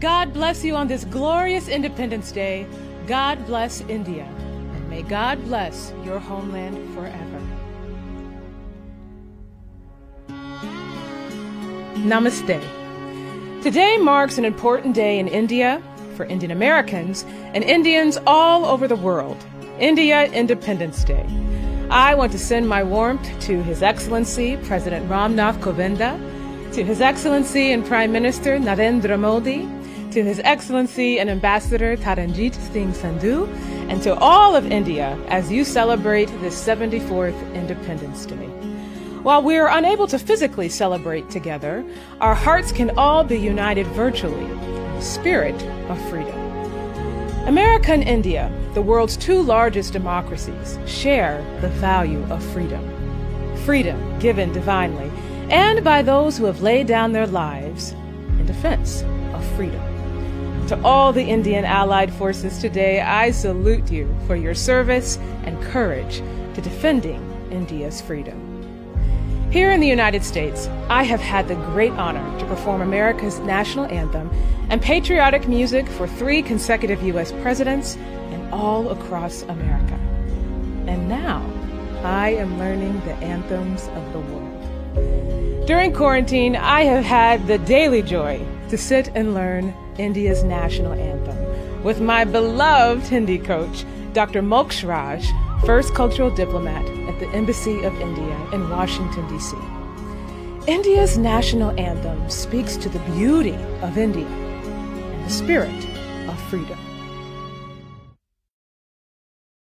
God bless you on this glorious Independence Day. God bless India. And may God bless your homeland forever. Namaste. Today marks an important day in India for Indian Americans and Indians all over the world. India Independence Day. I want to send my warmth to His Excellency President Ramnath Kovinda, to His Excellency and Prime Minister Narendra Modi, to His Excellency and Ambassador Taranjit Singh Sandhu, and to all of India as you celebrate this 74th Independence Day. While we are unable to physically celebrate together, our hearts can all be united virtually the spirit of freedom. America and India, the world's two largest democracies, share the value of freedom. Freedom given divinely and by those who have laid down their lives in defense of freedom. To all the Indian allied forces today, I salute you for your service and courage to defending India's freedom. Here in the United States, I have had the great honor to perform America's national anthem and patriotic music for three consecutive U.S. presidents and all across America. And now, I am learning the anthems of the world. During quarantine, I have had the daily joy to sit and learn India's national anthem with my beloved Hindi coach, Dr. Moksh Raj, first cultural diplomat at the Embassy of India in Washington, D.C. India's national anthem speaks to the beauty of India and the spirit of freedom.